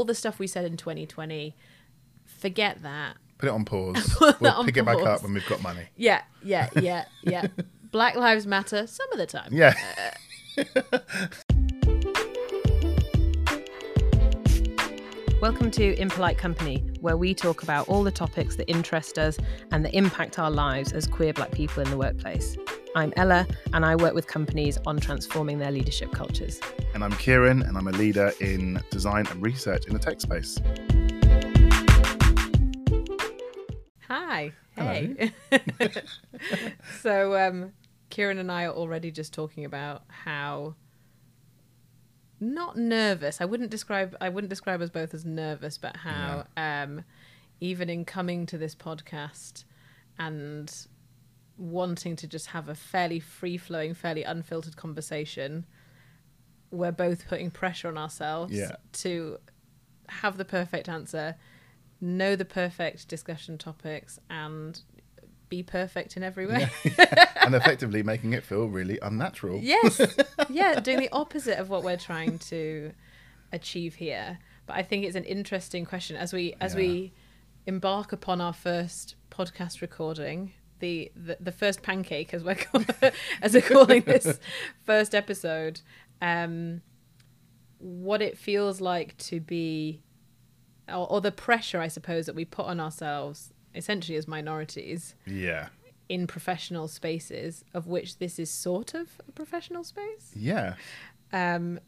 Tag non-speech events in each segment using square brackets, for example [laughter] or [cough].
all the stuff we said in 2020, forget that. Put it on pause. [laughs] We'll on pick it back up when we've got money. Yeah, yeah, yeah, yeah. [laughs] Black Lives Matter some of the time. Yeah. [laughs] Welcome to Impolite Company, where we talk about all the topics that interest us and that impact our lives as queer black people in the workplace. I'm Ella, and I work with companies on transforming their leadership cultures. And I'm Kieran, and I'm a leader in design and research in the tech space. Hi. Hello. Hey. [laughs] so, um, Kieran and I are already just talking about how not nervous. I wouldn't describe I wouldn't describe us both as nervous, but how um, even in coming to this podcast and wanting to just have a fairly free flowing, fairly unfiltered conversation, we're both putting pressure on ourselves Yeah. to have the perfect answer, know the perfect discussion topics, and be perfect in every way. [laughs] and effectively making it feel really unnatural. yes. [laughs] Yeah, doing the opposite of what we're trying to achieve here. But I think it's an interesting question as we as we embark upon our first podcast recording. The, the, the first pancake as we're call- [laughs] as we're calling this [laughs] first episode um what it feels like to be or, or the pressure i suppose that we put on ourselves essentially as minorities Yeah. in professional spaces, of which this is sort of a professional space, Yeah. um,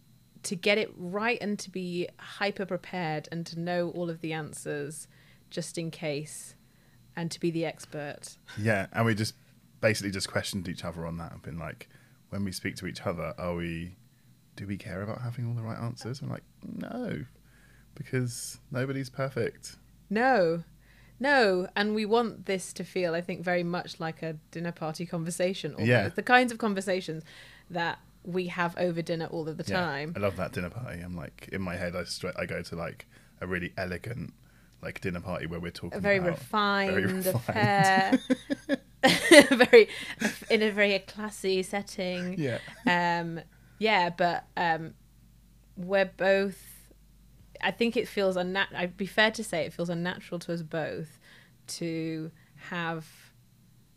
to get it right and to be hyper prepared and to know all of the answers just in case and to be the expert. Yeah. And we just basically just questioned each other on that and been like, when we speak to each other, are we, do we care about having all the right answers? I'm like, no, because nobody's perfect. No, no. And we want this to feel, I think, very much like a dinner party conversation. Almost. Yeah. The kinds of conversations that we have over dinner all of the Yeah. time. I love that dinner party. I'm like, in my head, I straight, I go to like a really elegant, like dinner party where we're talking a very about refined, very refined. affair, [laughs] [laughs] very in a very classy setting. Yeah. Um, yeah, but um, we're both. I think it feels unnatural. I'd be fair to say it feels unnatural to us both to have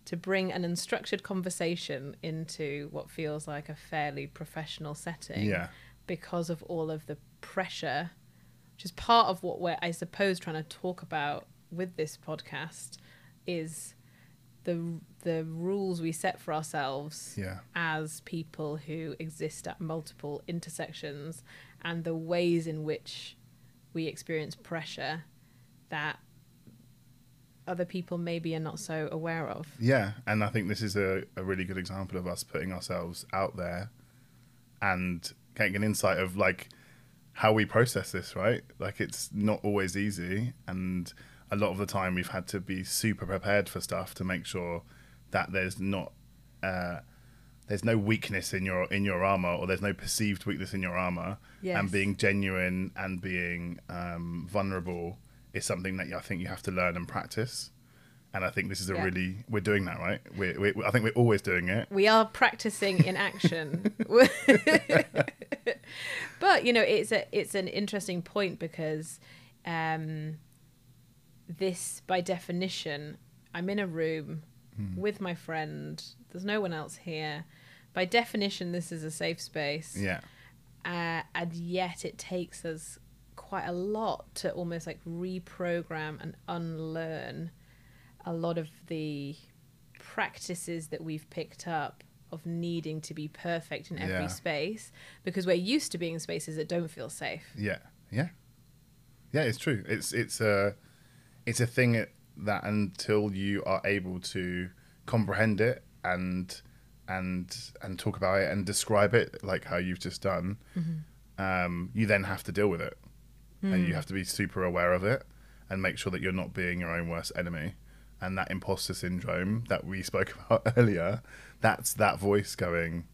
to bring an unstructured conversation into what feels like a fairly professional setting Yeah. because of all of the pressure, which is part of what we're, I suppose, trying to talk about with this podcast, is the the rules we set for ourselves Yeah. as people who exist at multiple intersections, and the ways in which we experience pressure that other people maybe are not so aware of. Yeah, and I think this is a, a really good example of us putting ourselves out there and getting an insight of like how we process this, right? Like it's not always easy and a lot of the time we've had to be super prepared for stuff to make sure that there's not uh there's no weakness in your in your armor or there's no perceived weakness in your armor Yes. and being genuine and being um, vulnerable is something that I think you have to learn and practice and I think this is a Yeah. really we're doing that right we're, we I think we're always doing it we are practicing in action [laughs] [laughs] [laughs] but you know it's a it's an interesting point because um this by definition i'm in a room with my friend. There's no one else here. By definition this is a safe space. Yeah. Uh, and yet it takes us quite a lot to almost like reprogram and unlearn a lot of the practices that we've picked up of needing to be perfect in every Yeah. space because we're used to being in spaces that don't feel safe. Yeah, yeah, yeah. It's true. It's it's a it's a thing that until you are able to comprehend it and and and talk about it and describe it like how you've just done, um, you then have to deal with it, and you have to be super aware of it and make sure that you're not being your own worst enemy. And that imposter syndrome that we spoke [laughs] about earlier, that's that voice going,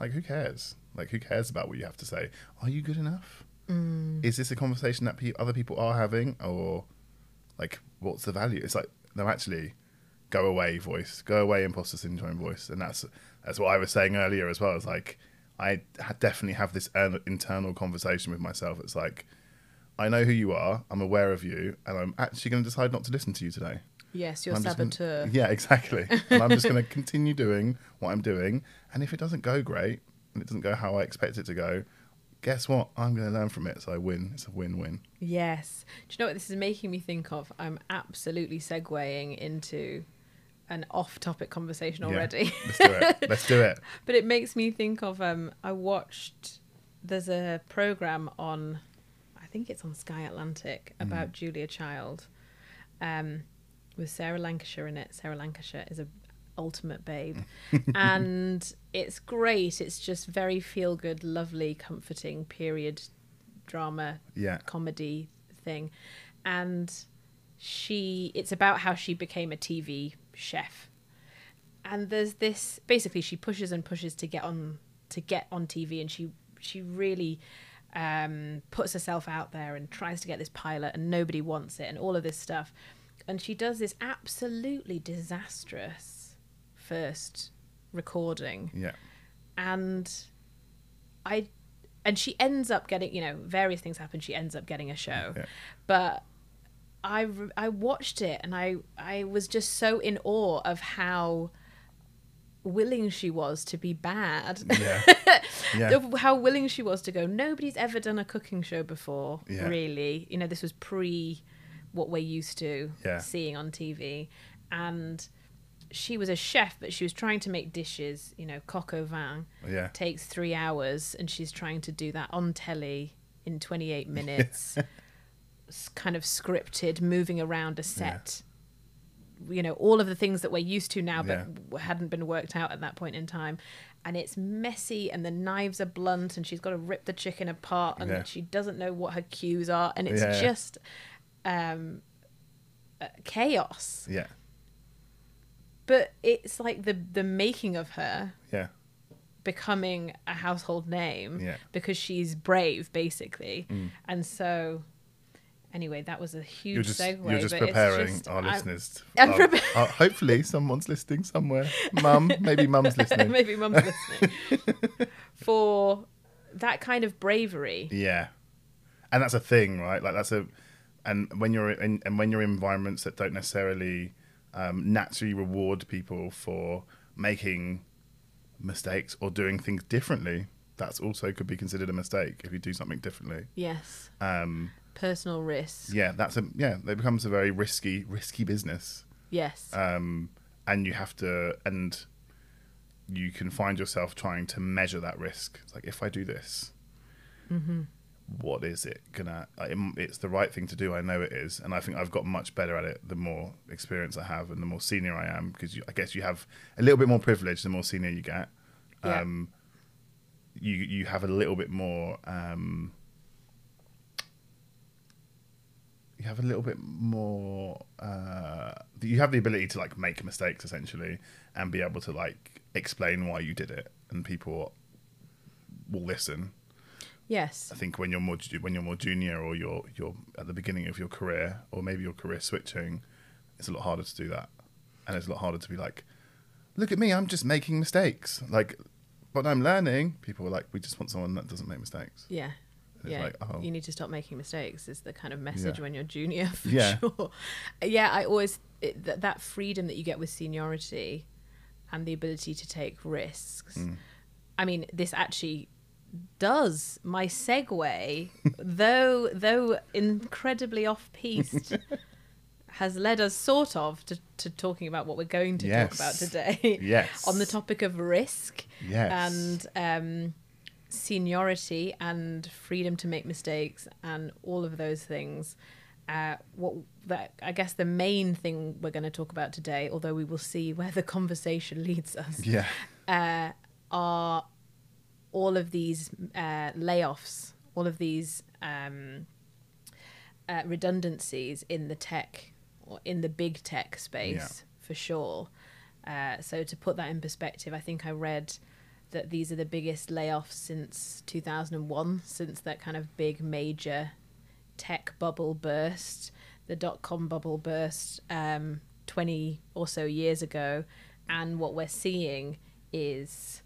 like, who cares? Like, who cares about what you have to say? Are you good enough? Mm. is this a conversation that pe- other people are having or like what's the value it's like no actually go away voice go away imposter syndrome voice and that's that's what i was saying earlier as well it's like i ha- definitely have this internal conversation with myself it's like I know who you are. I'm aware of you, and I'm actually going to decide not to listen to you today. Yes, your I'm gonna- saboteur. [laughs] yeah, exactly. and I'm just going [laughs] to continue doing what I'm doing. And if it doesn't go great and it doesn't go how I expect it to go, guess what? I'm going to learn from it. So I win. It's a win-win. Yes. Do you know what this is making me think of? I'm absolutely segueing into an off-topic conversation Yeah. already. Let's do it. Let's do it. [laughs] but it makes me think of um I watched there's a program on I think it's on Sky Atlantic about Julia Child um with Sarah Lancashire in it. Sarah Lancashire is a ultimate babe [laughs] and it's great. It's just very feel good, lovely, comforting period drama Yeah. comedy thing and she it's about how she became a TV chef and there's this basically she pushes and pushes to get on to get on TV and she she really um puts herself out there and tries to get this pilot and nobody wants it and all of this stuff and she does this absolutely disastrous first recording Yeah. and I and she ends up getting you know various things happen she ends up getting a show Yeah. but I I watched it and I I was just so in awe of how willing she was to be bad Yeah. [laughs] Yeah. how willing she was to go nobody's ever done a cooking show before Yeah. really you know this was pre what we're used to Yeah. seeing on TV and she was a chef but she was trying to make dishes you know coq au vin Yeah. takes three hours and she's trying to do that on telly in 28 minutes [laughs] kind of scripted moving around a set you know all of the things that we're used to now but Yeah. hadn't been worked out at that point in time and it's messy and the knives are blunt and she's got to rip the chicken apart and Yeah. she doesn't know what her cues are and it's Yeah, yeah. just um chaos Yeah. but it's like the the making of her Yeah. becoming a household name Yeah. because she's brave basically and so anyway that was a huge You're just segue you're just preparing just- our I'm- listeners. [laughs] I'm uh, prepa- uh, hopefully, someone's listening somewhere. Mum, maybe mum's [laughs] listening. maybe mum's listening [laughs] for that kind of bravery Yeah, and that's a thing, right? Like that's a, and when you're in, and when you're in environments that don't necessarily um, naturally reward people for making mistakes or doing things differently, that's also could be considered a mistake if you do something differently. yes Um, personal risk yeah, that's a yeah. It becomes a very risky, risky business. yes um, and you have to and you can find yourself trying to measure that risk it's like if i do this what is it? Gonna it- it's the right thing to do i know it is and i think i've got much better at it the more experience i have and the more senior i am because you, i guess you have a little bit more privilege the more senior you get. Yeah. um, you you have a little bit more um, you have a little bit more uh, you have the ability to like make mistakes essentially and be able to like explain why you did it and people will listen yes i think when you're more when you're more junior or you're you're at the beginning of your career or maybe your career switching it's a lot harder to do that and it's a lot harder to be like look at me i'm just making mistakes like but i'm learning people are like we just want someone that doesn't make mistakes yeah yeah like, oh. you need to stop making mistakes is the kind of message Yeah. when you're junior [laughs] for Yeah. sure yeah i always it, that, that freedom that you get with seniority and the ability to take risks Mm. i mean this actually does my segue [laughs] though though incredibly off piste [laughs] has led us sort of to, to talking about what we're going to talk about today Yes. [laughs] on the topic of risk Yes. and um, seniority and freedom to make mistakes and all of those things. Uh, what that I guess the main thing we're going to talk about today, although we will see where the conversation leads us, yeah uh, are all of these uh, layoffs, all of these um, uh, redundancies in the tech or in the big tech space for sure. Uh, so to put that in perspective, I think I read that these are the biggest layoffs since 2001, since that kind of big major tech bubble burst, the dot com bubble burst um, 20 or so years ago. And what we're seeing is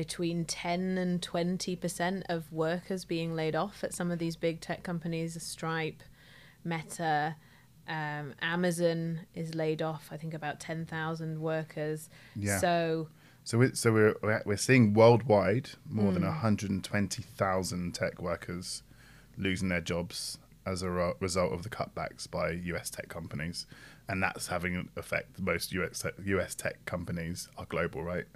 between 10 and 20% of workers being laid off at some of these big tech companies Stripe, Meta, um, Amazon is laid off, I think, about 10,000 workers. Yeah. So, So we're, so we're we're- seeing worldwide more Hmm. than 120,000 tech workers losing their jobs as a ro- result of the cutbacks by US tech companies, and that's having an effect. Most US tech, US tech companies are global, right?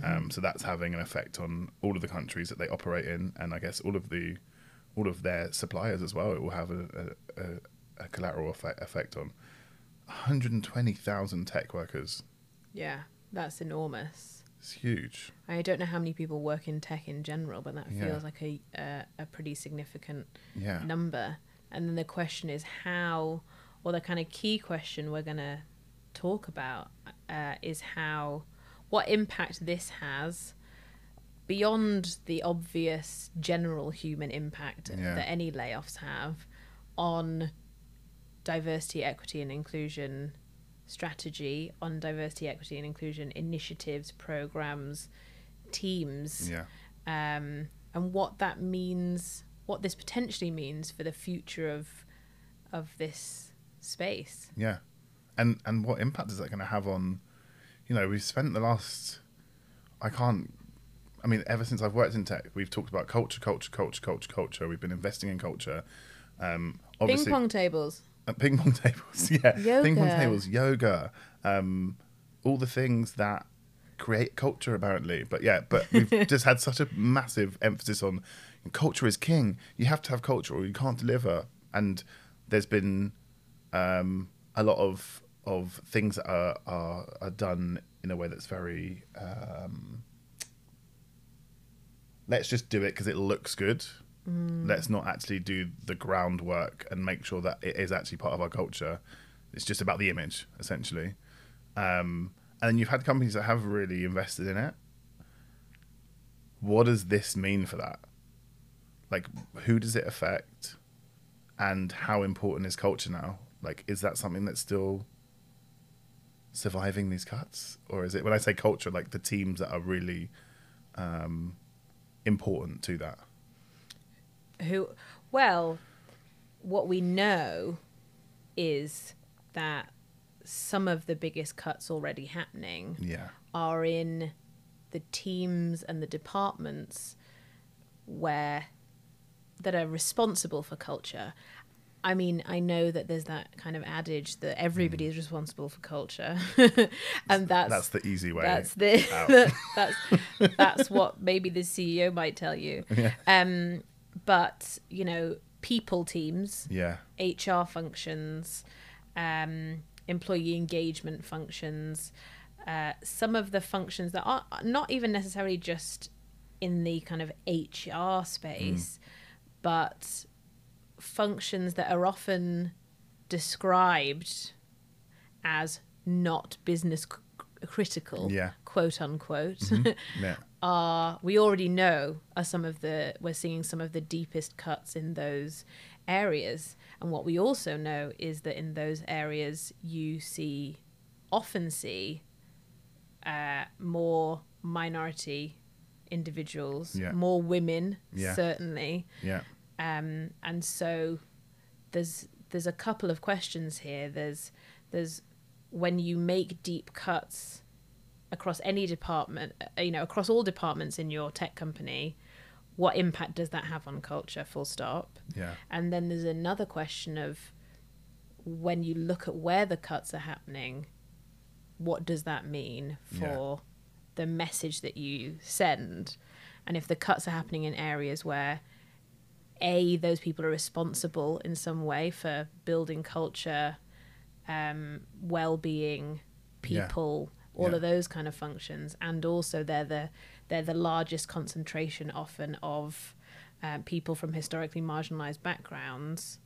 Mm-hmm. Um, so that's having an effect on all of the countries that they operate in, and I guess all of the all of their suppliers as well. It will have a, a, a, collateral effect, effect on 120,000 tech workers. yeah, that's enormous. It's huge. I don't know how many people work in tech in general, but that Yeah. feels like a, a, a pretty significant Yeah. number. And then the question is how, or the kind of key question we're going to talk about uh, is how, what impact this has beyond the obvious general human impact Yeah. that any layoffs have on diversity, equity, and inclusion strategy, on diversity, equity, and inclusion initiatives, programs, teams Yeah. um, and what that means, what this potentially means for the future of of this space. Yeah, and and what impact is that going to have on? You know, we've spent the last. I can't. I mean, ever since I've worked in tech, we've talked about culture, culture, culture, culture, culture. We've been investing in culture. Um, Ping pong tables. uh, ping pong [laughs] tables, yeah, ping pong tables, yoga, um, all the things that create culture apparently. But yeah, but we've [laughs] just had such a massive emphasis on culture is king. You have to have culture, or you can't deliver. And there's been um, a lot of of things that are, are are done in a way that's very um, let's just do it because it looks good. Let's not actually do the groundwork and make sure that it is actually part of our culture. It's just about the image, essentially. Um, and then you've had companies that have really invested in it. What does this mean for that? Like, who does it affect? And how important is culture now? Like, is that something that's still surviving these cuts? Or is it, when I say culture, like the teams that are really um, important to that? Who? Well, what we know is that some of the biggest cuts already happening Yeah. are in the teams and the departments where that are responsible for culture. I mean, I know that there's that kind of adage that everybody is responsible for culture, [laughs] and that's That's the easy way. that's the [laughs] that's that's what maybe the CEO might tell you. [laughs] Yeah. Um, but you know, people teams, yeah. HR functions, um, employee engagement functions, uh, some of the functions that are not even necessarily just in the kind of HR space, but functions that are often described as not business c- critical, Yeah. quote unquote, [laughs] Yeah. are we already know are some of the we're seeing some of the deepest cuts in those areas and what we also know is that in those areas you see often see uh, more minority individuals Yeah. more women Yeah. certainly Yeah. Um, and so there's there's a couple of questions here. There's there's when you make deep cuts across any department, you know, across all departments in your tech company, what impact does that have on culture? Full stop. Yeah. And then there's another question of when you look at where the cuts are happening, what does that mean for the message that you send? And if the cuts are happening in areas where a those people are responsible in some way for building culture, um, well-being, Yeah. people, all Yeah. of those kind of functions, and also they're the they're the largest concentration often of um, people from historically marginalized backgrounds.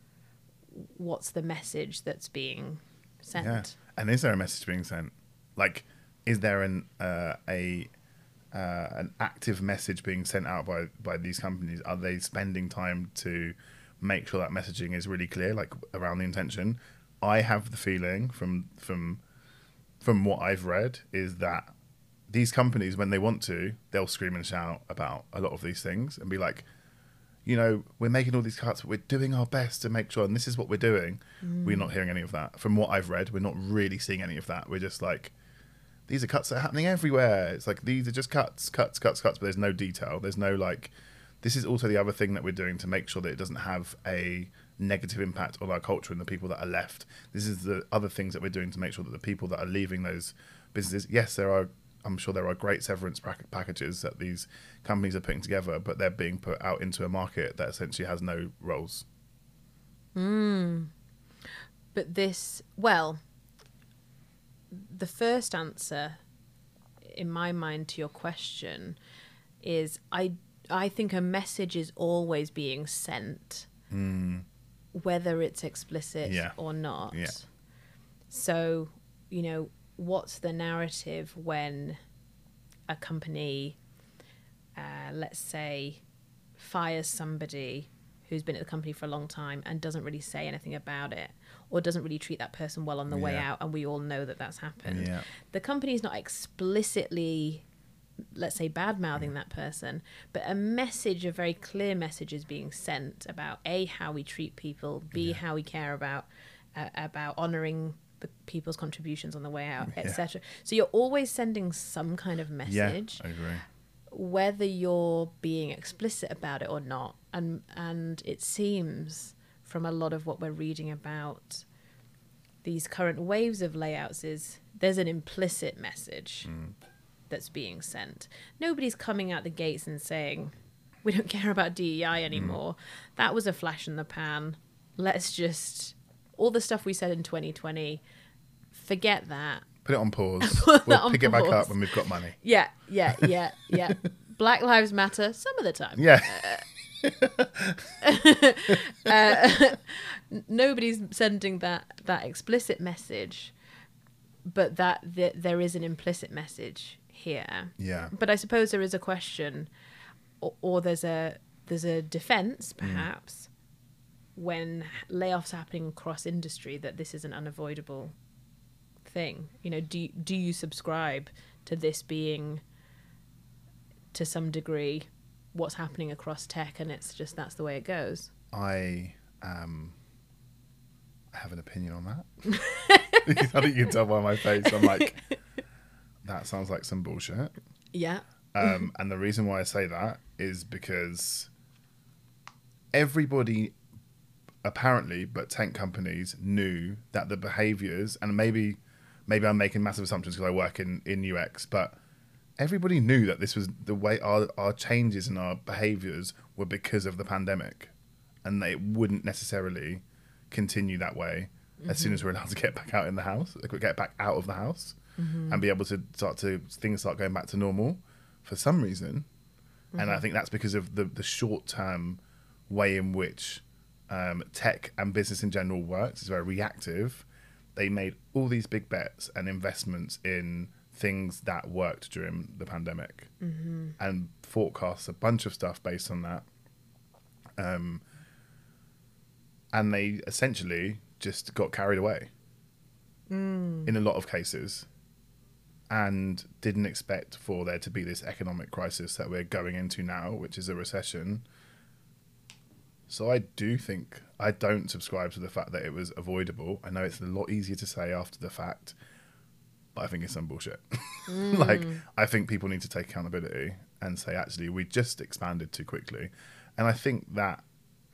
What's the message that's being sent? Yeah. And is there a message being sent? Like, is there an uh, a uh, an active message being sent out by by these companies? Are they spending time to make sure that messaging is really clear, like around the intention? I have the feeling from from from what I've read is that these companies, when they want to, they'll scream and shout about a lot of these things and be like, you know, we're making all these cuts, but we're doing our best to make sure, and this is what we're doing. We're not hearing any of that. From what I've read, we're not really seeing any of that. We're just like, these are cuts that are happening everywhere. It's like these are just cuts, cuts, cuts, cuts, but there's no detail. There's no like. This is also the other thing that we're doing to make sure that it doesn't have a negative impact on our culture and the people that are left. This is the other things that we're doing to make sure that the people that are leaving those businesses. Yes, there are. I'm sure there are great severance packages that these companies are putting together, but they're being put out into a market that essentially has no roles. Hmm. But this, well, the first answer in my mind to your question is I I think a message is always being sent, whether it's explicit Yeah. or not. Yeah. So, you know, what's the narrative when a company, uh, let's say, fires somebody who's been at the company for a long time and doesn't really say anything about it or doesn't really treat that person well on the way out and we all know that that's happened. Yeah. the company's not explicitly let's say bad mouthing that person but a message a very clear message is being sent about a how we treat people b how we care about uh, about honoring the people's contributions on the way out [laughs] etc so you're always sending some kind of message Yeah, I agree. whether you're being explicit about it or not and and it seems from a lot of what we're reading about these current waves of layouts is there's an implicit message mm. that's being sent. Nobody's coming out the gates and saying we don't care about DEI mm. anymore. That was a flash in the pan. Let's just all the stuff we said in 2020 forget that. Put it on pause. [laughs] we'll on pick it back up when we've got money. yeah yeah yeah yeah. Black lives matter some of the time. Yeah. Uh, Uh, [laughs] nobody's sending that that explicit message but that th- there is an implicit message here. Yeah. but i suppose there is a question or, or there's a there's a defense mm. perhaps when layoffs happening across industry that this is an unavoidable thing. You know do do you subscribe to this being to some degree what's happening across tech and it's just that's the way it goes I um I have an opinion on that. [laughs] [laughs] I think you can tell by my face. I'm like, [laughs] that sounds like some bullshit. yeah Um, and the reason why I say that is because everybody, apparently, but tech companies knew that the behaviors, and maybe, maybe I'm making massive assumptions because I work in, in UX, but everybody knew that this was the way our, our changes in our behaviors were because of the pandemic, and they wouldn't necessarily continue that way as soon mm-hmm. as we're allowed to get back out in the house, get back out of the house, mm-hmm. and be able to start to things start going back to normal for some reason. And I mm-hmm. think that's because of the the short term way in which um, tech and business in general works. It's very reactive. They made all these big bets and investments in things that worked during the pandemic and forecasts a bunch of stuff based on that. Um, and they essentially just got carried away in a lot of cases and didn't expect for there to be this economic crisis that we're going into now, which is a recession. So I do think I don't subscribe to the fact that it was avoidable. I know it's a lot easier to say after the fact, but I think it's some bullshit. [laughs] like I think people need to take accountability and say, actually, we just expanded too quickly, and I think that.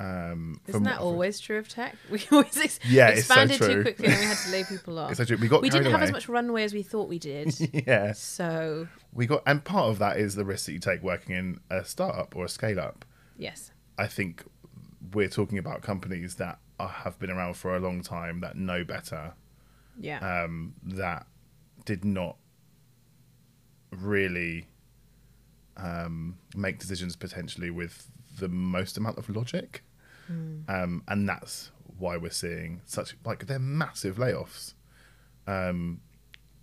Um, Isn't that always true of tech? [laughs] We always ex- Yeah, it's so expanded too quickly and we had to [laughs] lay people off. It's actually, we got we didn't have as much runway as we thought we did. yeah, so, we got, and part of that is the risk that you take working in a startup or a scale up. yes. I think we're talking about companies that are, have been around for a long time that know better, Yeah. um, that did not really um, make decisions potentially with the most amount of logic, um, and that's why we're seeing such like they're massive layoffs. Um,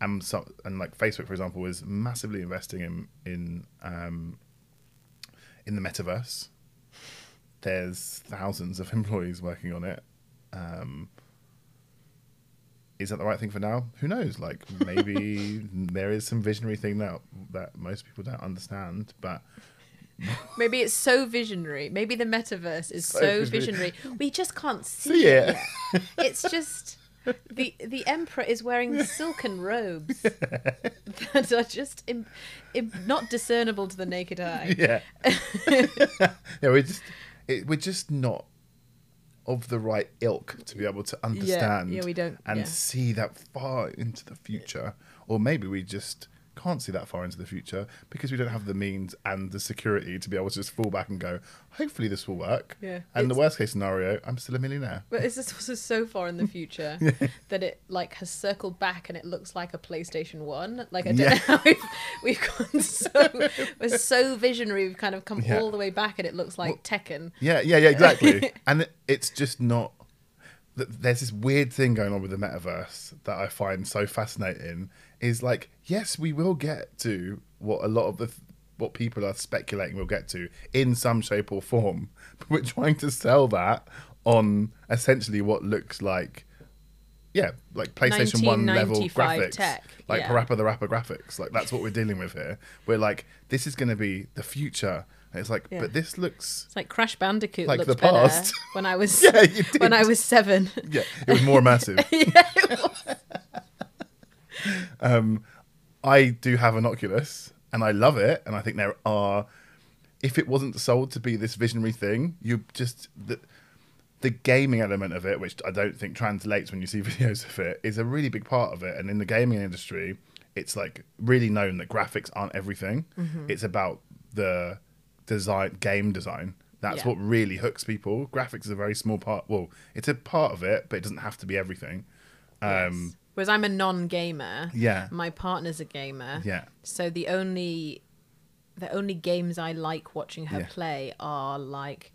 and so, and like Facebook, for example, is massively investing in in um, in the metaverse. There's thousands of [laughs] employees working on it. Um, is that the right thing for now? Who knows? Like maybe [laughs] there is some visionary thing that that most people don't understand, but Maybe it's so visionary. Maybe the metaverse is so, So visionary. visionary. We just can't [laughs] see, See it. it. It's just the the emperor is wearing [laughs] silken robes that are just im, im, not discernible to the naked eye. yeah, yeah, we're just it, we're just not of the right ilk to be able to understand yeah, we don't- and yeah. see that far into the future, or maybe we just can't see that far into the future because we don't have the means and the security to be able to just fall back and go, hopefully this will work. Yeah. And the worst case scenario, I'm still a millionaire. But it's just also so far in the [laughs] future that it like has circled back and it looks like a PlayStation One. Like I don't Yeah. know how we've, we've gone [laughs] so we're so visionary. We've kind of come Yeah. all the way back and it looks like Tekken. Yeah, yeah, yeah, exactly. [laughs] and it, it's just not. There's this weird thing going on with the metaverse that I find so fascinating. Is like, yes, we will get to what a lot of the th- what people are speculating we'll get to in some shape or form, [laughs] but we're trying to sell that on essentially what looks like, yeah, like PlayStation One level graphics, tech, like yeah. Parappa the Rapper graphics. Like that's what we're dealing with here. We're like, this is going to be the future. And it's like, Yeah. but this looks It's like Crash Bandicoot Like looked the better past. when I was [laughs] Yeah, when I was seven. Yeah, it was more immersive. [laughs] um, I do have an Oculus, and I love it. And I think there are, if it wasn't sold to be this visionary thing, you just the the gaming element of it, which I don't think translates when you see [laughs] videos of it, is a really big part of it. And in the gaming industry, it's like really known that graphics aren't everything. It's about the design, game design. That's Yeah. what really hooks people. Graphics is a very small part. Well, it's a part of it, but it doesn't have to be everything. Um, Yes. Whereas I'm a non-gamer. Yeah. My partner's a gamer. Yeah. So the only the only games I like watching her Yeah. play are like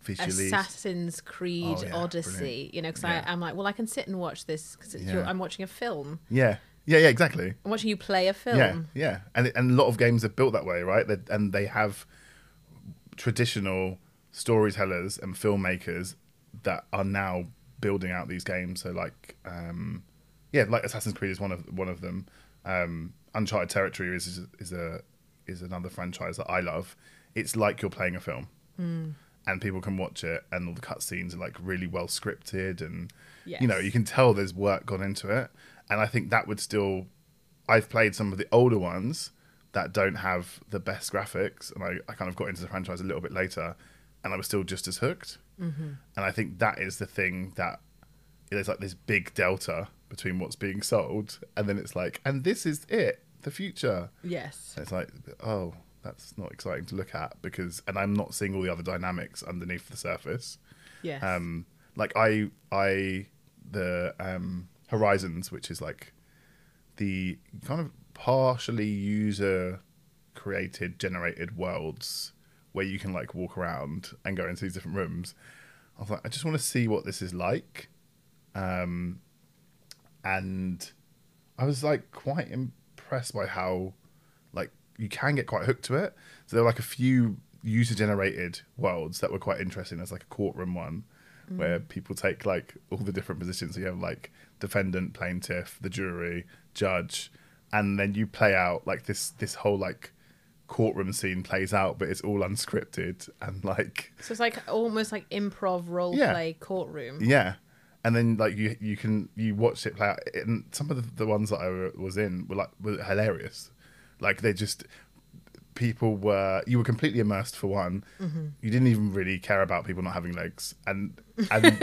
Visually, Assassin's Creed Oh, yeah, Odyssey. brilliant. You know, because Yeah. I'm like, well, I can sit and watch this because. I'm watching a film. yeah, yeah, yeah, exactly. I'm watching you play a film. Yeah, yeah, and and a lot of games are built that way, right? They, and they have traditional storytellers and filmmakers that are now building out these games. So like, um, yeah, like Assassin's Creed is one of one of them. Um, Uncharted Territory is is, is a is another franchise that I love. It's like you're playing a film, and people can watch it, and all the cutscenes are like really well scripted, and you know you can tell there's work gone into it. And I think that would still I've played some of the older ones that don't have the best graphics, and I, I kind of got into the franchise a little bit later, and I was still just as hooked. Mm-hmm. And I think that is the thing that there's like this big delta between what's being sold, and then it's like, and this is it, the future. Yes. And it's like, oh, that's not exciting to look at because, and I'm not seeing all the other dynamics underneath the surface Yes. um like i i the um horizons which is like the kind of partially user created generated worlds where you can like walk around and go into these different rooms i was like i just want to see what this is like um and i was like quite impressed by how like you can get quite hooked to it. So there were like a few user generated worlds that were quite interesting. There's like a courtroom one where mm. people take like all the different positions. So you have like defendant plaintiff the jury judge and then you play out like this this whole like courtroom scene plays out but it's all unscripted and like so it's like almost like improv role Yeah. play courtroom. yeah and then like you you can you watch it play out. And some of the, the ones that i was in were like were hilarious. Like they just people were you were completely immersed for one. Mm-hmm. You didn't even really care about people not having legs. And and [laughs]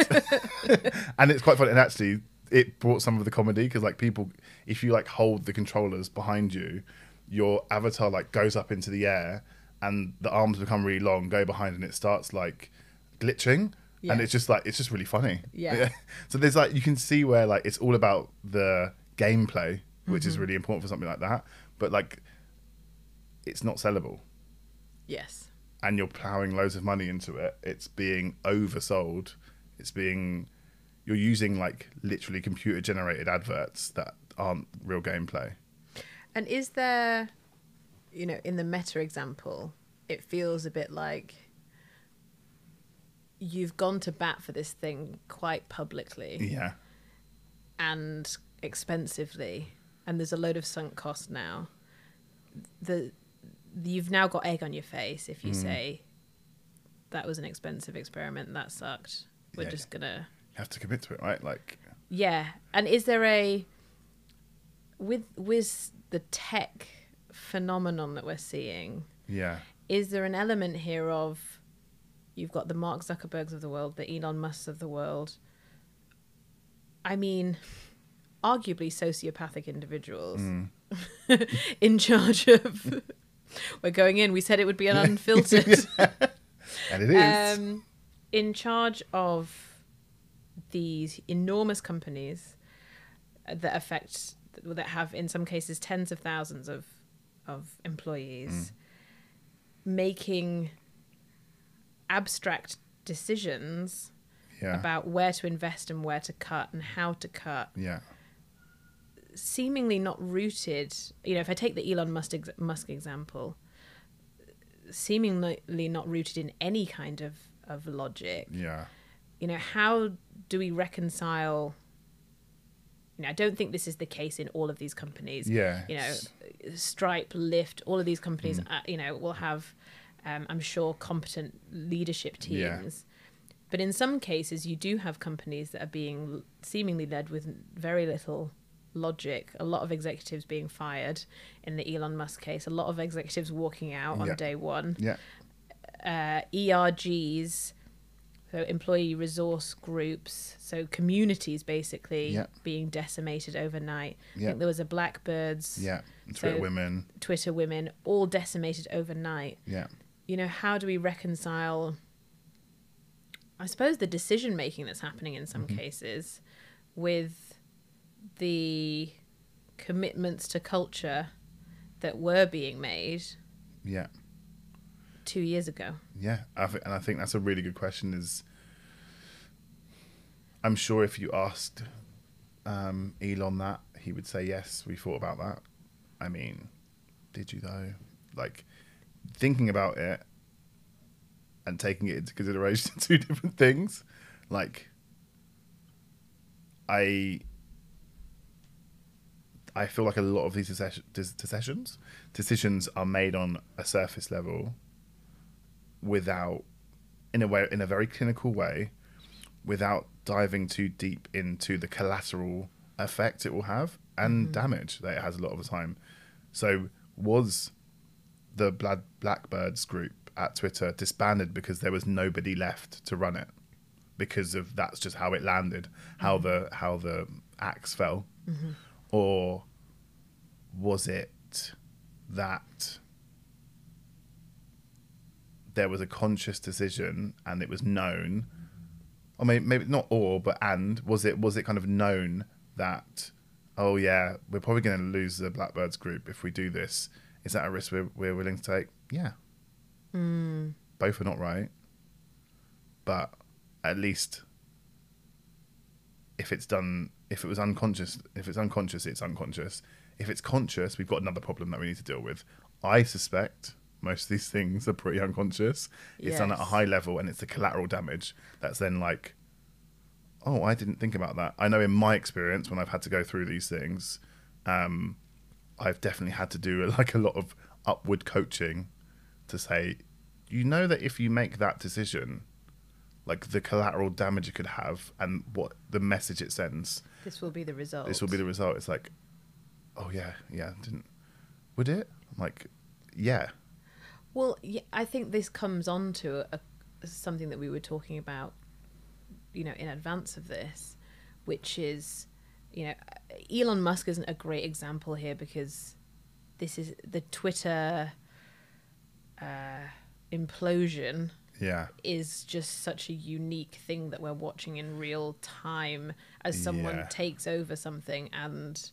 and it's quite funny. And actually it brought some of the comedy because like people if you like hold the controllers behind you your avatar like goes up into the air and the arms become really long go behind and it starts like glitching Yeah. and it's just like it's just really funny Yeah. [laughs] so there's like you can see where like it's all about the gameplay which is mm-hmm. really important for something like that but like it's not sellable Yes. and you're plowing loads of money into it, it's being oversold. It's being you're using like literally computer generated adverts that aren't real gameplay. And is there, you know, in the meta example, it feels a bit like you've gone to bat for this thing quite publicly. Yeah. and expensively, and there's a load of sunk cost now. The you've now got egg on your face if you Mm. say that was an expensive experiment that sucked. We're Yeah. just gonna You have to commit to it, right? Like, yeah. And is there a with with the tech phenomenon that we're seeing? yeah, Is there an element here of you've got the Mark Zuckerbergs of the world, the Elon Musks of the world? I mean, arguably sociopathic individuals Mm. [laughs] in charge of. we're going in. We said it would be an [laughs] unfiltered. and it is. um, in charge of these enormous companies that affect that have in some cases tens of thousands of of employees making abstract decisions yeah, about where to invest and where to cut and how to cut. Yeah, seemingly not rooted you know if i take the elon musk, ex- musk example seemingly not rooted in any kind of of logic. Yeah, you know how do we reconcile you know i don't think this is the case in all of these companies. Yeah. you know stripe lyft all of these companies Mm. uh, you know will have um, i'm sure competent leadership Yeah. teams but in some cases you do have companies that are being seemingly led with very little logic a lot of executives being fired in the elon musk case a lot of executives walking out on Yeah. day one yeah, uh, ERGs, so employee resource groups, so communities basically Yeah. being decimated overnight. I think there was a Blackbirds, yeah. Twitter So- women. Twitter women, all decimated overnight. Yeah, You know, how do we reconcile? I suppose the decision making that's happening in some Mm-hmm. cases with the commitments to culture that were being made yeah. two years ago. Yeah, I th- and I think that's a really good question. Is I'm sure if you asked um, Elon that, he would say yes. We thought about that. I mean, did you though? Like thinking about it and taking it into consideration, [laughs] two different things. Like I. I feel like a lot of these decisions decisions are made on a surface level without in a way in a very clinical way without diving too deep into the collateral effect it will have and mm-hmm. damage that it has a lot of the time so was the blackbirds group at twitter disbanded because there was nobody left to run it because of that's just how it landed how mm-hmm. the how the axe fell. Mm-hmm. Or was it that there was a conscious decision and it was known? Or maybe, maybe not or but and was it was it kind of known that oh yeah we're probably going to lose the blackbirds group if we do this is that a risk we're, we're willing to take? Yeah. Both are not right. But at least if it's done if it was unconscious if it's unconscious it's unconscious. If it's conscious we've got another problem that we need to deal with. I suspect most of these things are pretty unconscious. It's done at a high level and it's the collateral damage that's then like oh i didn't think about that. I know in my experience when i've had to go through these things um, i've definitely had to do [laughs] like a lot of upward coaching to say you know that if you make that decision like the collateral damage it could have and what the message it sends This will be the result. this will be the result. It's like oh yeah yeah didn't would it? I'm like yeah. Well, yeah, I think this comes on to a, something that we were talking about, you know, in advance of this, which is, you know, Elon Musk isn't a great example here because this is the Twitter uh, implosion yeah is just such a unique thing that we're watching in real time as someone Yeah. takes over something and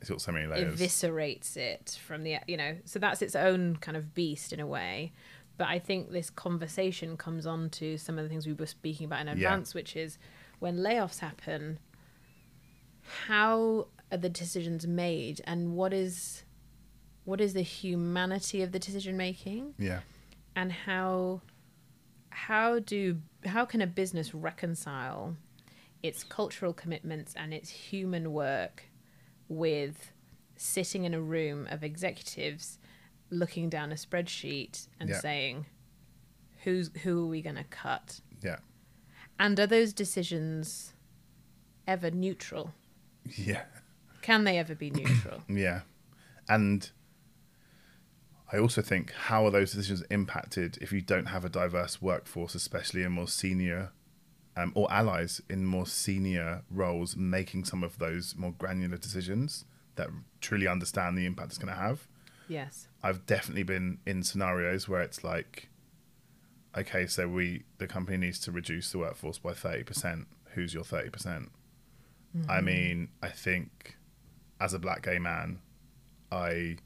it's got so many layers eviscerates it from the you know so that's its own kind of beast in a way but i think this conversation comes on to some of the things we were speaking about in Yeah. advance which is when layoffs happen how are the decisions made and what is what is the humanity of the decision making yeah and how how do how can a business reconcile it's cultural commitments and it's human work with sitting in a room of executives looking down a spreadsheet and Yeah. saying who's who are we going to cut Yeah. and are those decisions ever neutral Yeah. can they ever be neutral [clears throat] Yeah. And I also think how are those decisions impacted if you don't have a diverse workforce, especially in more senior um, or allies in more senior roles, making some of those more granular decisions that truly understand the impact it's going to have. yes I've definitely been in scenarios where it's like, okay, so we the company needs to reduce the workforce by thirty percent. Who's your thirty percent? I mm-hmm. mean, I think as a black gay man, I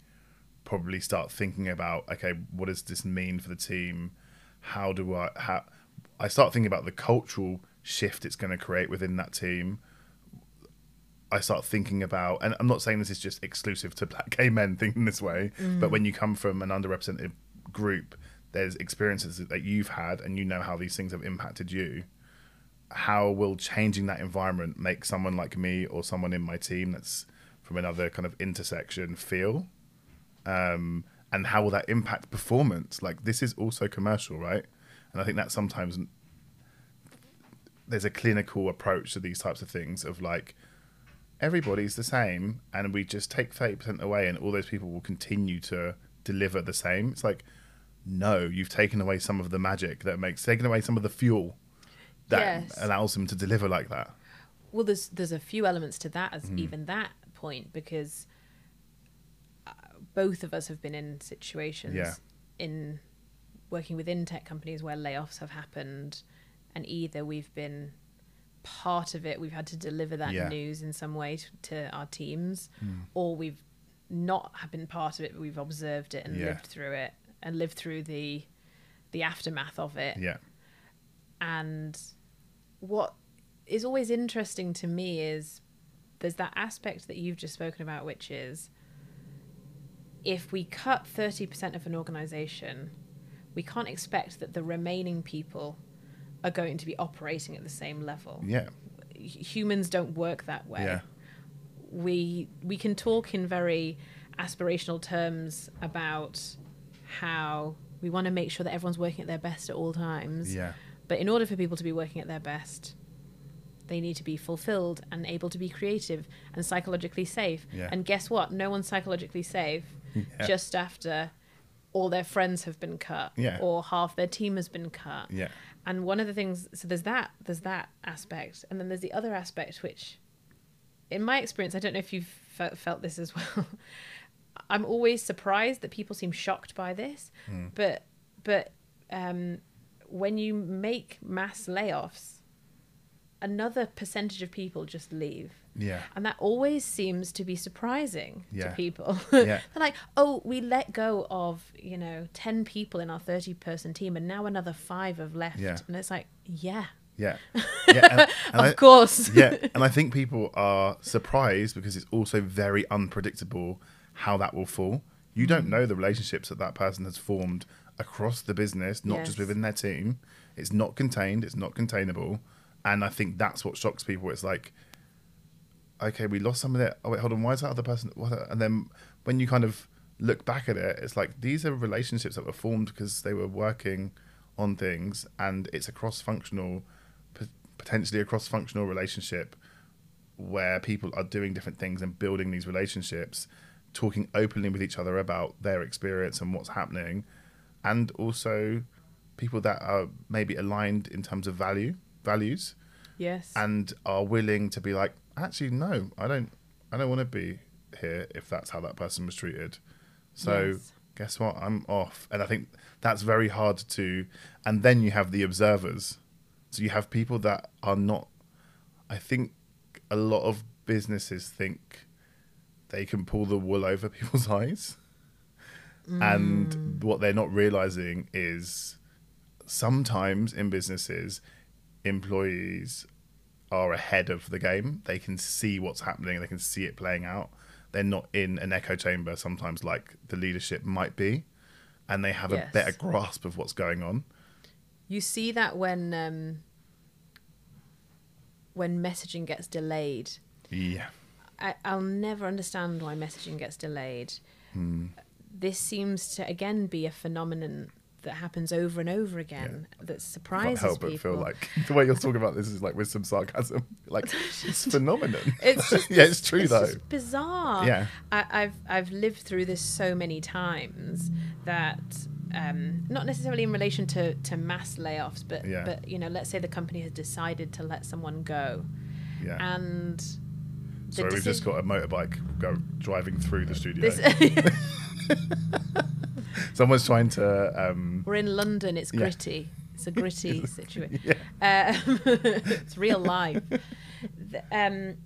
probably start thinking about okay, what does this mean for the team? How do I how I start thinking about the cultural shift it's going to create within that team. I start thinking about, and I'm not saying this is just exclusive to [laughs] black gay men thinking this way, but when mm. you come from an underrepresented group, there's experiences that you've had, and you know how these things have impacted you. How will changing that environment make someone like me or someone in my team that's from another kind of intersection feel? Um, and how will that impact performance? Like this is also commercial, right? And I think that sometimes there's a clinical approach to these types of things of like everybody's the same and we just take 30% away and all those people will continue to deliver the same it's like no you've taken away some of the magic that makes taken away some of the fuel that Yes. allows them to deliver like that Well, there's there's a few elements to that as Mm-hmm. even that point because uh, both of us have been in situations Yeah. in working within tech companies where layoffs have happened, and either we've been part of it, we've had to deliver that Yeah. news in some way to, to our teams, or we've not have been part of it, but we've observed it and Yeah. lived through it and lived through the the aftermath of it yeah and what is always interesting to me is there's that aspect that you've just spoken about which is if we cut 30% of an organization we can't expect that the remaining people are going to be operating at the same level. Yeah. Humans don't work that way. Yeah. We we can talk in very aspirational terms about how we want to make sure that everyone's working at their best at all times. Yeah but in order for people to be working at their best, they need to be fulfilled and able to be creative and psychologically safe. Yeah. And guess what? No one's psychologically safe [laughs] Yeah. just after all their friends have been cut Yeah. or half their team has been cut. yeah And one of the things, so there's that, there's that aspect, and then there's the other aspect, which, in my experience, I don't know if you've fe- felt this as [laughs] well. I'm always surprised that people seem shocked by this, but but um, when you make mass layoffs, another percentage of people just leave. yeah And that always seems to be surprising Yeah. to people. [laughs] Yeah. They're like, oh, we let go of, you know, 10 people in our 30 person team and now another five have left. Yeah. And it's like, yeah, yeah [laughs] yeah and, and of I- course. [laughs] yeah, and I think people are surprised because it's also very unpredictable how that will fall. You don't hmm. know the relationships that that person has formed across the business, not just within their team. It's not contained. It's not containable, and I think that's what shocks people. It's like, okay, we lost some of it. Oh wait, hold on. Why is that other person? What? And then when you kind of look back at it, it's like these are relationships that were formed because they were working on things, and it's a cross-functional, potentially a cross-functional relationship where people are doing different things and building these relationships, talking openly with each other about their experience and what's happening, and also people that are maybe aligned in terms of value values Yes. and are willing to be like, actually, no, I don't, I don't want to be here if that's how that person was treated. So Yes. guess what? I'm off, and I think that's very hard to. And then you have the observers, so you have people that are not. I think a lot of businesses think they can pull the wool over [laughs] people's eyes, and what they're not realizing is sometimes in businesses employees are ahead of the game. They can see what's happening, they can see it playing out. They're not in an echo chamber sometimes like the leadership might be, and they have Yes. a better grasp of what's going on. You see that when um, when messaging gets delayed. Yeah. I, I'll never understand why messaging gets delayed. This seems to again be a phenomenon that happens over and over again that surprises Can't surprises help people. but feel like [laughs] the way you're talking about this is like with some sarcasm. [laughs] Like it's phenomenon. It's just [laughs] yeah, it's true it's though. just bizarre. Yeah. I, I've I've lived through this so many times that um, not necessarily in relation to, to mass layoffs, but Yeah. but you know, let's say the company has decided to let someone go, Yeah. and Sorry, we've just got a motorbike go driving through the studio. this, [laughs] Someone's trying to. Um, we're in London. It's Yeah. gritty. It's a gritty [laughs] situation. Um, [laughs] it's real life. The, um,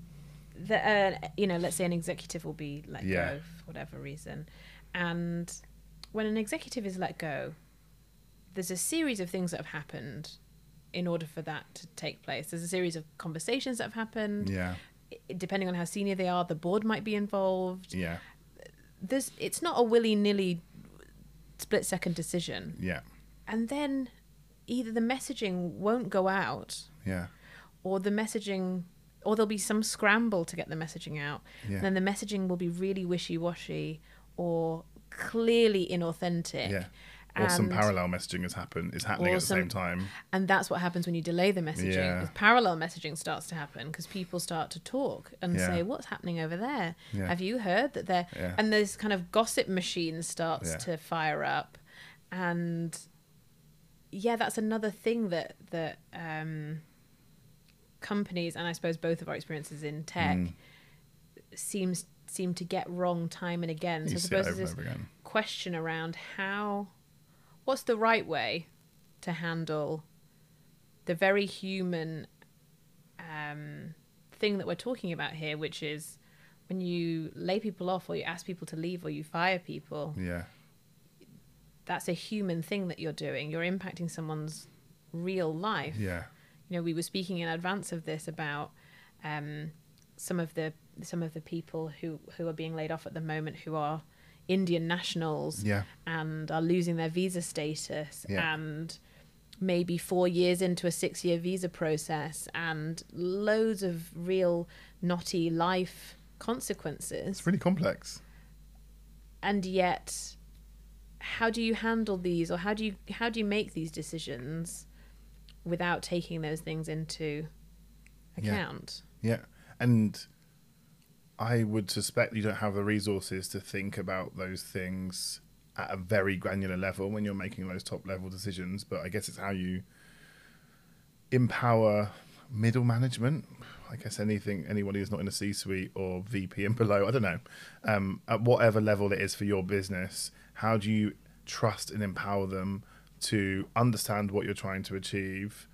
the, uh, you know, let's say an executive will be let Yeah. go for whatever reason, and when an executive is let go, there's a series of things that have happened in order for that to take place. There's a series of conversations that have happened. Yeah. Depending on how senior they are, the board might be involved. Yeah. There's, it's not a willy nilly split second decision. Yeah. And then either the messaging won't go out Yeah. or the messaging or there'll be some scramble to get the messaging out Yeah. and then the messaging will be really wishy-washy or clearly inauthentic Yeah. Or some parallel messaging has happened. Is happening at the some- same time. and that's what happens when you delay the messaging Yeah. parallel messaging starts to happen because people start to talk and Yeah. say what's happening over there Yeah. have you heard that there Yeah. and this kind of gossip machine starts to fire up and yeah that's another thing that that um companies and i suppose both of our experiences in tech Mm. seems seem to get wrong time and again so You i suppose there's this question around how what's the right way to handle the very human um, thing that we're talking about here which is when you lay people off or you ask people to leave or you fire people Yeah. that's a human thing that you're doing you're impacting someone's real life Yeah. you know we were speaking in advance of this about um, some of the some of the people who who are being laid off at the moment who are Indian nationals Yeah. and are losing their visa status Yeah. and maybe four years into a six year visa process and loads of real knotty life consequences It's really complex. and yet how do you handle these or how do you how do you make these decisions without taking those things into Yeah. account Yeah. And I would suspect you don't have the resources to think about those things at a very granular level when you're making those top level decisions. But I guess it's how you empower middle management. I guess anything, anybody who's not in a C suite or VP and below, I don't know, um, at whatever level it is for your business, how do you trust and empower them to understand what you're trying to achieve,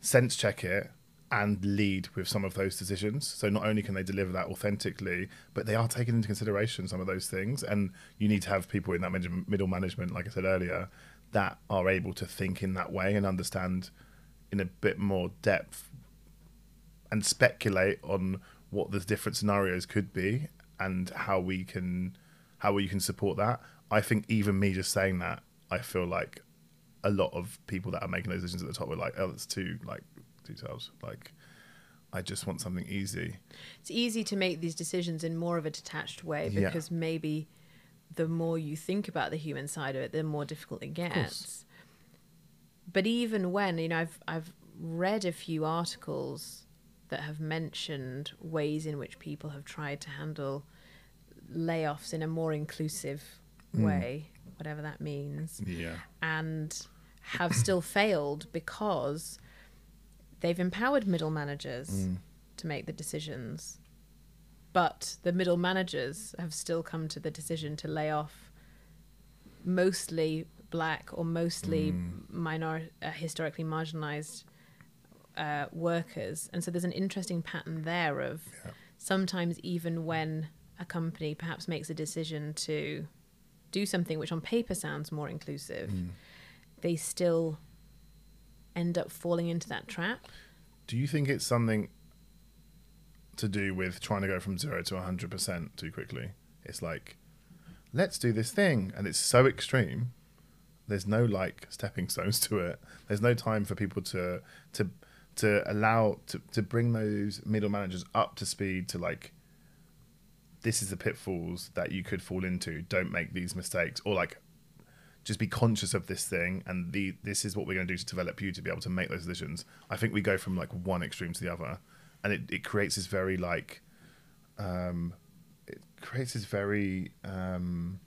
sense check it, and lead with some of those decisions. So not only can they deliver that authentically, but they are taking into consideration some of those things. And you need to have people in that middle management, like I said earlier, that are able to think in that way and understand in a bit more depth and speculate on what the different scenarios could be and how we can how we can support that. I think even me just saying that, I feel like a lot of people that are making those decisions at the top were like, oh, that's too like details. Like, I just want something easy. it's easy to make these decisions in more of a detached way Yeah. because maybe the more you think about the human side of it the more difficult it gets but even when you know i've i've read a few articles that have mentioned ways in which people have tried to handle layoffs in a more inclusive hmm. way whatever that means Yeah, and have still failed because they've empowered middle managers to make the decisions. But the middle managers have still come to the decision to lay off mostly black or mostly minor, uh, historically marginalized uh, workers. And so there's an interesting pattern there of Yeah. sometimes even when a company perhaps makes a decision to do something which on paper sounds more inclusive, they still end up falling into that trap. Do you think it's something to do with trying to go from zero to 100% too quickly? It's like, let's do this thing. And it's so extreme. There's no like stepping [laughs] stones to it. There's no time for people to, to, to allow to, to bring those middle managers up to speed to like this is the pitfalls that you could fall into don't make these mistakes or like just be conscious of this thing and the this is what we're going to do to develop you to be able to make those decisions. I think we go from like one extreme to the other and it, it creates this very like um it creates this very um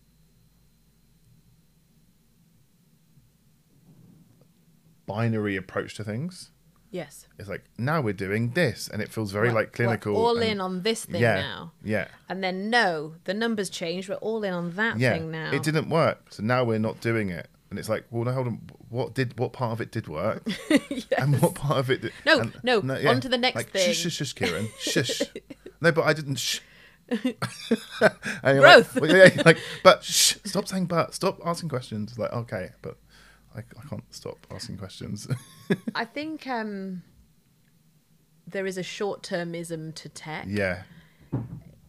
binary approach to things Yes. it's like now we're doing this and it feels very We're- like clinical We're all and- in on this thing yeah now. yeah And then no, the numbers changed. We're all in on that yeah thing now. it didn't work so now we're not doing it and it's like well no hold on what did what part of it did work [laughs] and what part of it did, No, and- no, on to the next like, thing. shush shush shush kieran [laughs] shush no but i didn't [laughs] you're Growth. Like, well, yeah, yeah, like, but shh, stop saying but. Stop asking questions. Like, okay, but I, I can't stop asking questions. [laughs] I think um, there is a short termism to tech yeah,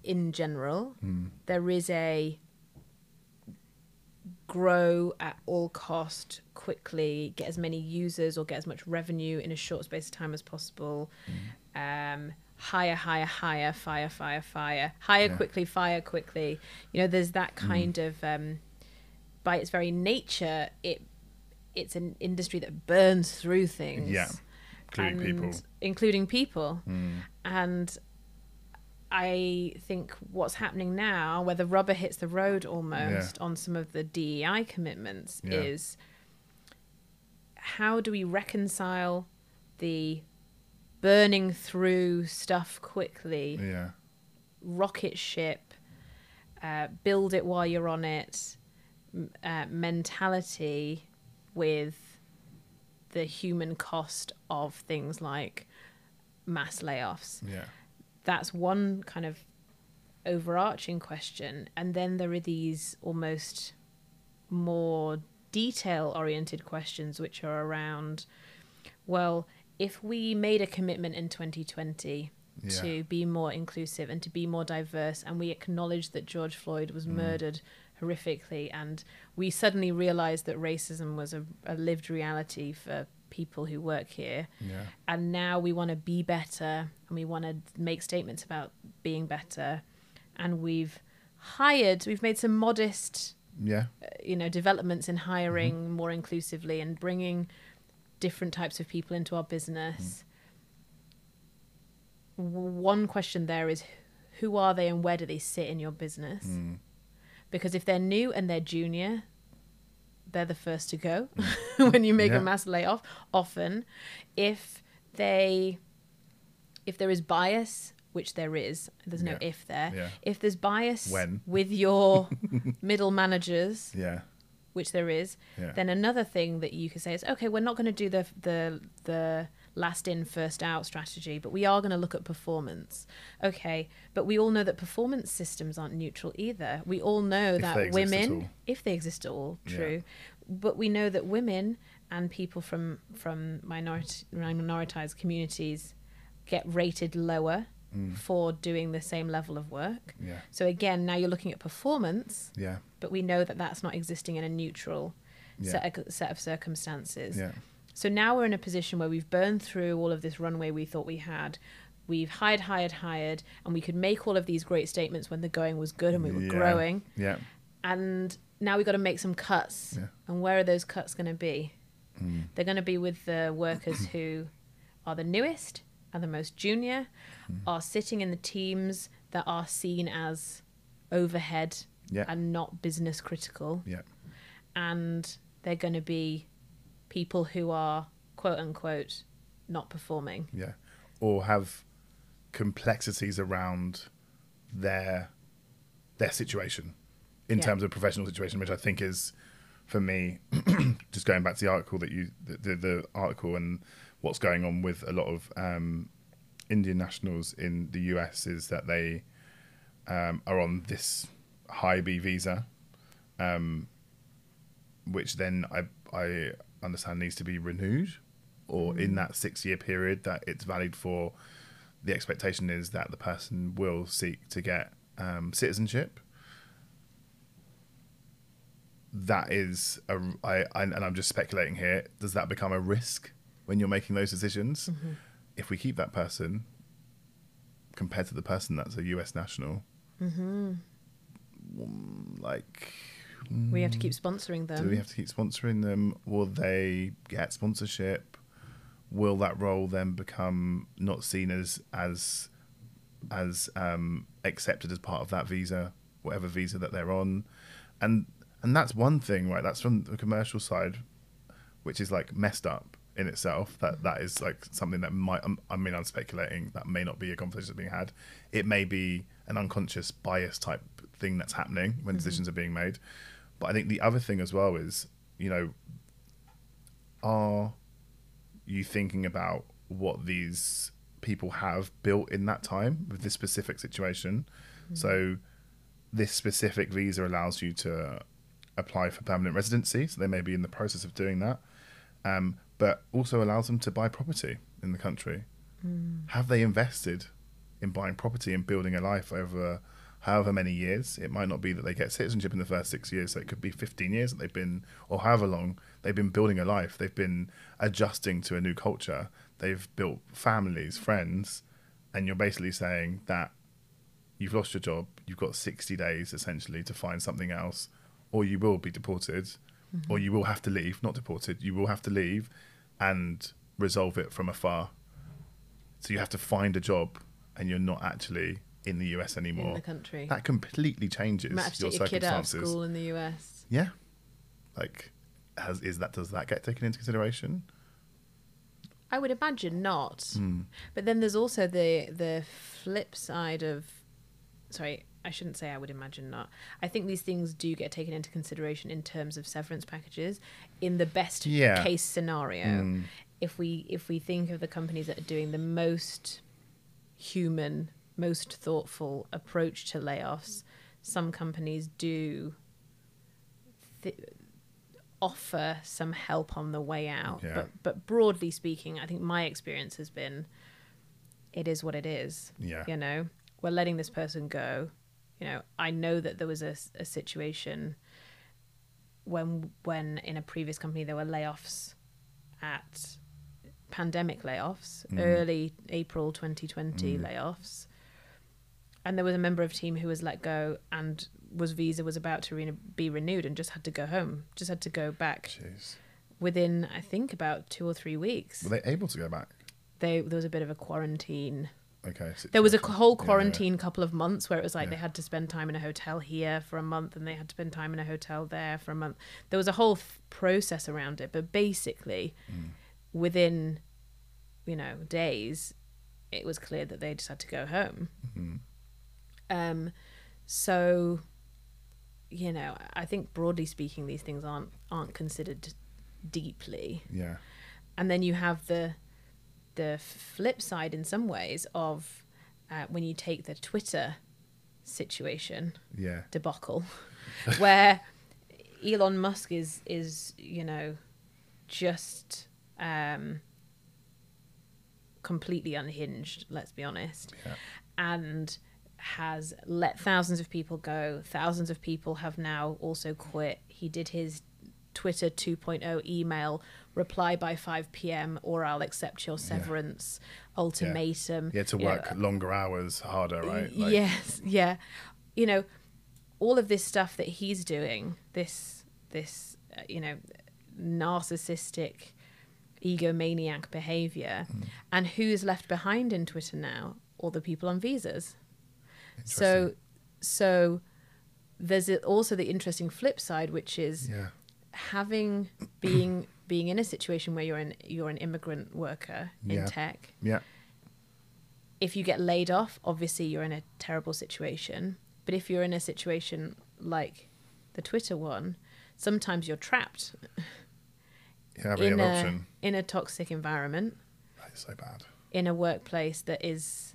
in general. Hmm. There is a grow at all cost quickly, get as many users or get as much revenue in a short space of time as possible. Hmm. Um, hire, hire, hire, fire, fire, fire, hire Yeah. quickly, fire quickly. You know, there's that kind of um, by its very nature, it it's an industry that burns through things. Yeah. including people. and- including people. Mm. And I think what's happening now, where the rubber hits the road almost on some of the DEI commitments, Yeah. is how do we reconcile the burning through stuff quickly, Yeah, rocket ship, uh, build it while you're on it m- uh, mentality with the human cost of things like mass layoffs. Yeah, that's one kind of overarching question. And then there are these almost more detail oriented questions which are around well if we made a commitment in 2020 Yeah. to be more inclusive and to be more diverse and we acknowledge that George Floyd was mm. murdered horrifically and we suddenly realized that racism was a, a lived reality for people who work here. Yeah, and now we want to be better and we want to make statements about being better. And we've hired we've made some modest yeah, uh, you know developments in hiring more inclusively and bringing different types of people into our business. W- one question there is who are they and where do they sit in your business? Mm. Because if they're new and they're junior they're the first to go mm. [laughs] when you make Yeah. a mass layoff often if they if there is bias which there is there's no Yeah. if there Yeah. if there's bias When. with your [laughs] middle managers yeah, which there is then another thing that you could say is okay we're not going to do the the the last in first out strategy but we are going to look at performance okay but we all know that performance systems aren't neutral either we all know If that they exist at women if they exist at all Yeah. true but we know that women and people from from minority minoritized communities get rated lower Mm. for doing the same level of work yeah, so again now you're looking at performance yeah, but we know that that's not existing in a neutral Yeah. set, of, set of circumstances. yeah, So now we're in a position where we've burned through all of this runway we thought we had. We've hired, hired, hired, and we could make all of these great statements when the going was good and we were Yeah. growing. yeah, And now we've got to make some cuts. Yeah. And where are those cuts going to be? Mm. They're going to be with the workers who are the newest and the most junior, Mm. are sitting in the teams that are seen as overhead yeah, and not business critical yeah, and they're going to be people who are quote unquote not performing. yeah, or have complexities around their their situation in Yeah. terms of professional situation, which I think is for me [clears throat] just going back to the article that you the, the, the article and what's going on with a lot of um, Indian nationals in the US is that they um, are on this H-1B visa, um, which then I I understand needs to be renewed, or in that six year period that it's valid for. The expectation is that the person will seek to get um, citizenship. That is a I, I and I'm just speculating here. Does that become a risk when you're making those decisions? if we keep that person compared to the person that's a US national, Mm-hmm. like We have to keep sponsoring them. do we have to keep sponsoring them? Will they get sponsorship? Will that role then become not seen as as as um, accepted as part of that visa, whatever visa that they're on? And and that's one thing, right? That's from the commercial side, which is like messed up in itself. That that is like something that might. I mean, I'm speculating. That may not be a conversation that's being had. It may be an unconscious bias type thing that's happening when decisions are being made. But I think the other thing as well is, you know, are you thinking about what these people have built in that time with this specific situation? So, this specific visa allows you to apply for permanent residency. So, they may be in the process of doing that, um, but also allows them to buy property in the country. Have they invested in buying property and building a life over however many years? It might not be that they get citizenship in the first six years, so it could be 15 years that they've been, or however long they've been building a life. They've been adjusting to a new culture. They've built families, friends, and you're basically saying that you've lost your job, you've got 60 days essentially to find something else, or you will be deported, or mm-hmm. you will have to leave, not deported, you will have to leave and resolve it from afar. So you have to find a job and you're not actually in the US anymore. in the country. That completely changes you might have to your take your kid out of school in the US. Yeah. Like has is that does that get taken into consideration? I would imagine not. Hmm. But then there's also the the flip side of sorry, I shouldn't say I would imagine not. I think these things do get taken into consideration in terms of severance packages in the best Yeah. case scenario. Mm. If we if we think of the companies that are doing the most human, most thoughtful approach to layoffs, some companies do th- offer some help on the way out. Yeah. But but broadly speaking, I think my experience has been it is what it is. Yeah. You know, we're letting this person go. You know, I know that there was a, a situation when when in a previous company there were layoffs at pandemic layoffs, mm. early April 2020 mm. layoffs. And there was a member of team who was let go and was visa was about to re- be renewed and just had to go home, just had to go back Jeez. within I think about 2 or 3 weeks. Were they able to go back? They there was a bit of a quarantine Okay. there was a situation. whole Yeah, yeah. quarantine couple of months where it was like Yeah. they had to spend time in a hotel here for a month and they had to spend time in a hotel there for a month. There was a whole th- process around it, but basically, Mm. within you know days, it was clear that they just had to go home. Mm-hmm. Um, so you know, I think broadly speaking, these things aren't aren't considered deeply Yeah. and then you have the the flip side in some ways of uh, when you take the Twitter situation Yeah. debacle, [laughs] where Elon Musk is is you know just um, completely unhinged. Let's be honest, Yeah. and has let thousands of people go. Thousands of people have now also quit. He did his Twitter 2.0 email reply by 5 p.m. or I'll accept your severance ultimatum. You had to You know, work longer hours, harder, right? Y- yes, yeah. You know, all of this stuff that he's doing, this this uh, you know, narcissistic egomaniac behavior Mm. and who's left behind in Twitter now? All the people on visas. So so there's also the interesting flip side which is Yeah. having [coughs] being being in a situation where you're an you're an immigrant worker in Yeah. tech Yeah. if you get laid off, obviously you're in a terrible situation. But if you're in a situation like the Twitter one, sometimes you're trapped any in a in a toxic environment, That's so bad. in a workplace that is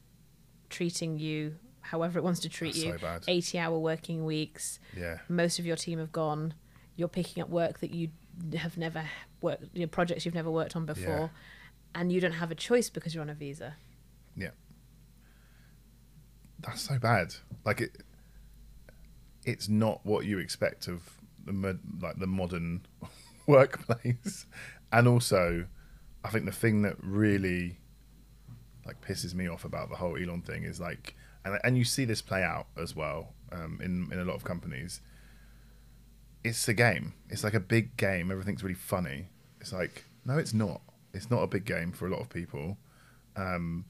treating you however it wants to treat That's you. so bad. 80 hour working weeks. Yeah. Most of your team have gone. You're picking up work that you have never worked, you know, projects you've never worked on before, and you don't have a choice because you're on a visa. Yeah. That's so bad. Like it. It's not what you expect of the mod, like the modern [laughs] workplace, and also, I think the thing that really like pisses me off about the whole Elon thing is like, and and you see this play out as well um, in in a lot of companies. It's a game. It's like a big game. Everything's really funny. It's like no, it's not. It's not a big game for a lot of people. Um,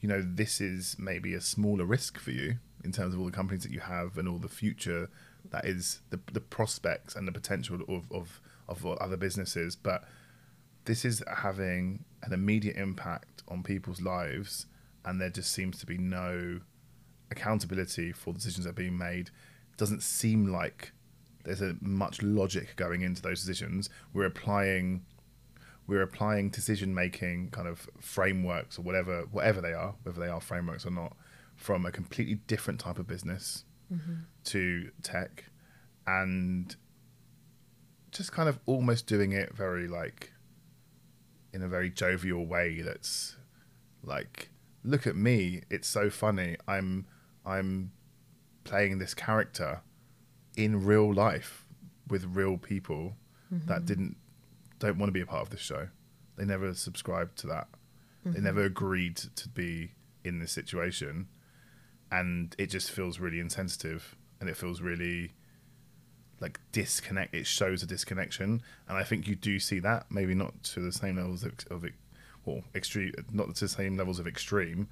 you know, this is maybe a smaller risk for you in terms of all the companies that you have and all the future that is the the prospects and the potential of of, of other businesses, but this is having an immediate impact on people's lives, and there just seems to be no accountability for decisions that are being made. It doesn't seem like there's a much logic going into those decisions. We're applying we're applying decision making kind of frameworks or whatever whatever they are, whether they are frameworks or not, from a completely different type of business mm-hmm. to tech and just kind of almost doing it very like in a very jovial way that's like look at me it's so funny i'm i'm playing this character in real life with real people mm-hmm. that didn't don't want to be a part of this show they never subscribed to that mm-hmm. they never agreed to be in this situation and it just feels really insensitive and it feels really like disconnect. It shows a disconnection, and I think you do see that. Maybe not to the same levels of, of extreme, not to the same levels of extreme.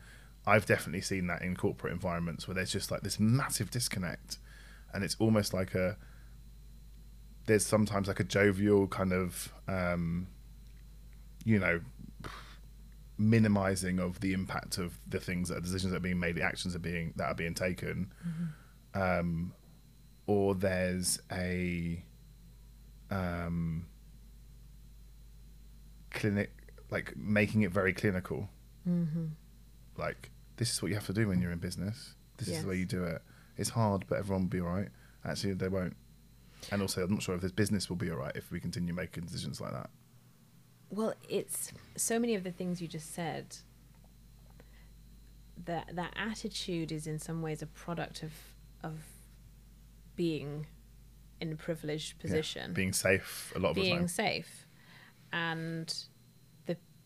I've definitely seen that in corporate environments where there's just like this massive disconnect, and it's almost like a. There's sometimes like a jovial kind of, um, you know, minimizing of the impact of the things that decisions that are being made, the actions that are being that are being taken. Mm-hmm. Um, or there's a um, clinic like making it very clinical. Mm-hmm. like this is what you have to do when you're in business. This yes. is the way you do it. It's hard but everyone will be all right. Actually they won't. And also i'm not sure if this business will be all right if we continue making decisions like that. Well it's so many of the things you just said. That that attitude is in some ways a product of of being in a privileged position, yeah, being safe a lot of being the time, safe, and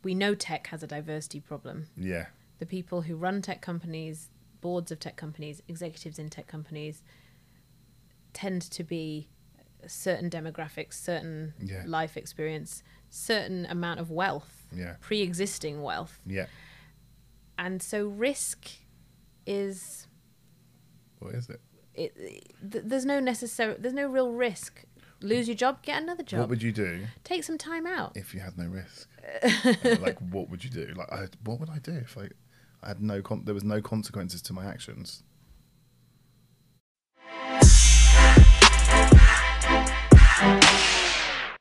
we know tech has a diversity problem. Yeah, the people who run tech companies, boards of tech companies, executives in tech companies, tend to be certain demographics, certain yeah. life experience, certain amount of wealth, yeah. pre-existing wealth. Yeah. And so risk is what is it? it, th- there's no necessary there's no real risk lose your job get another job what would you do take some time out if you had no risk like [laughs] what would you do? Like I, what would i do if i i had no con- there was no consequences to my actions